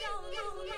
要要要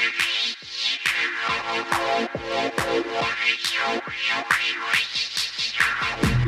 Thank you.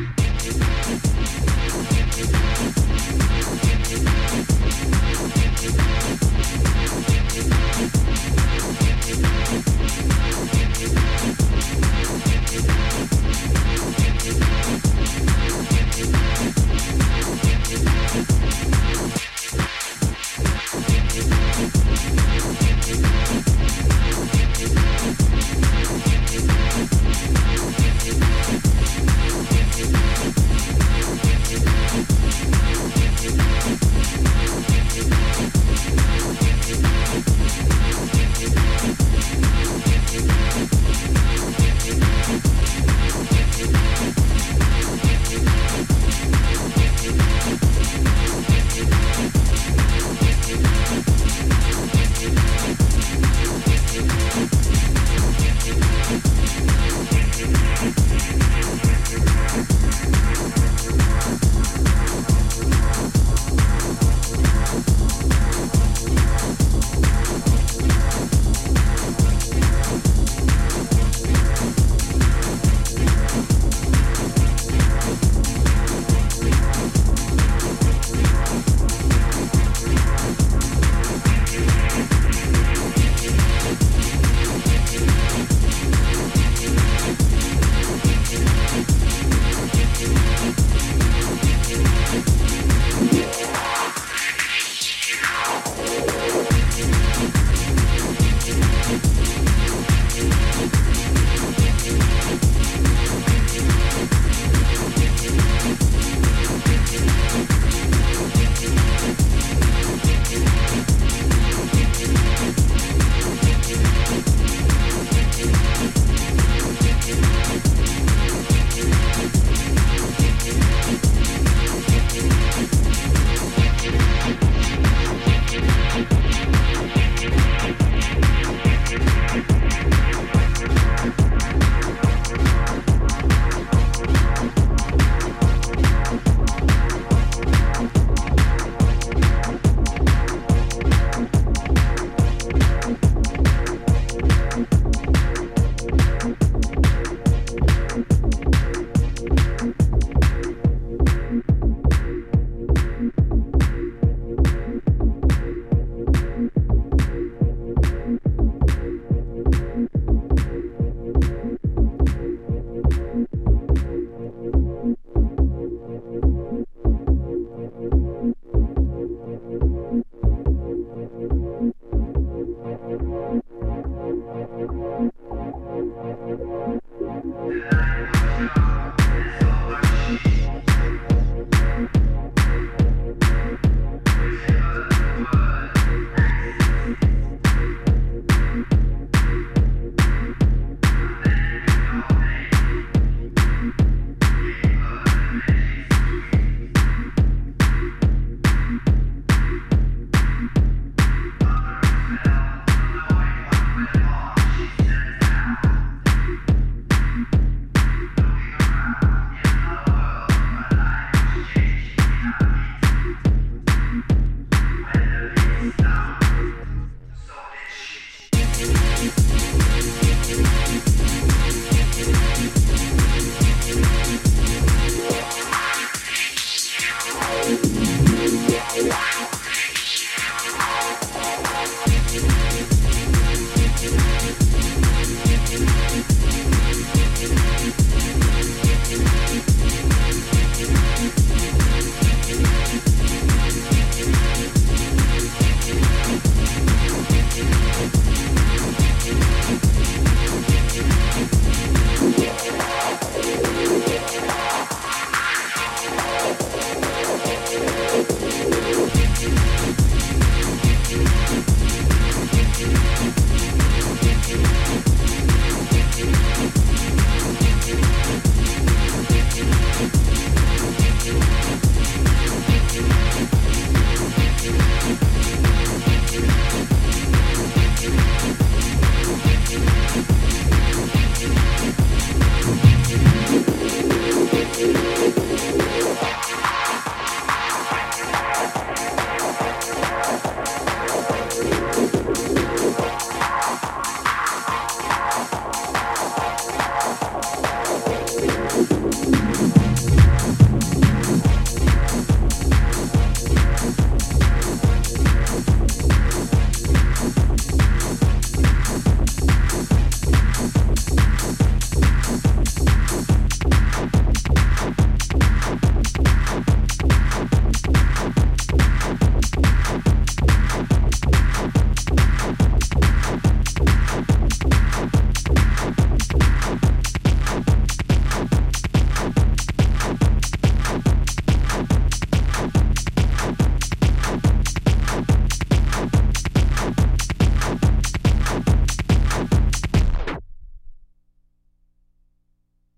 Wow.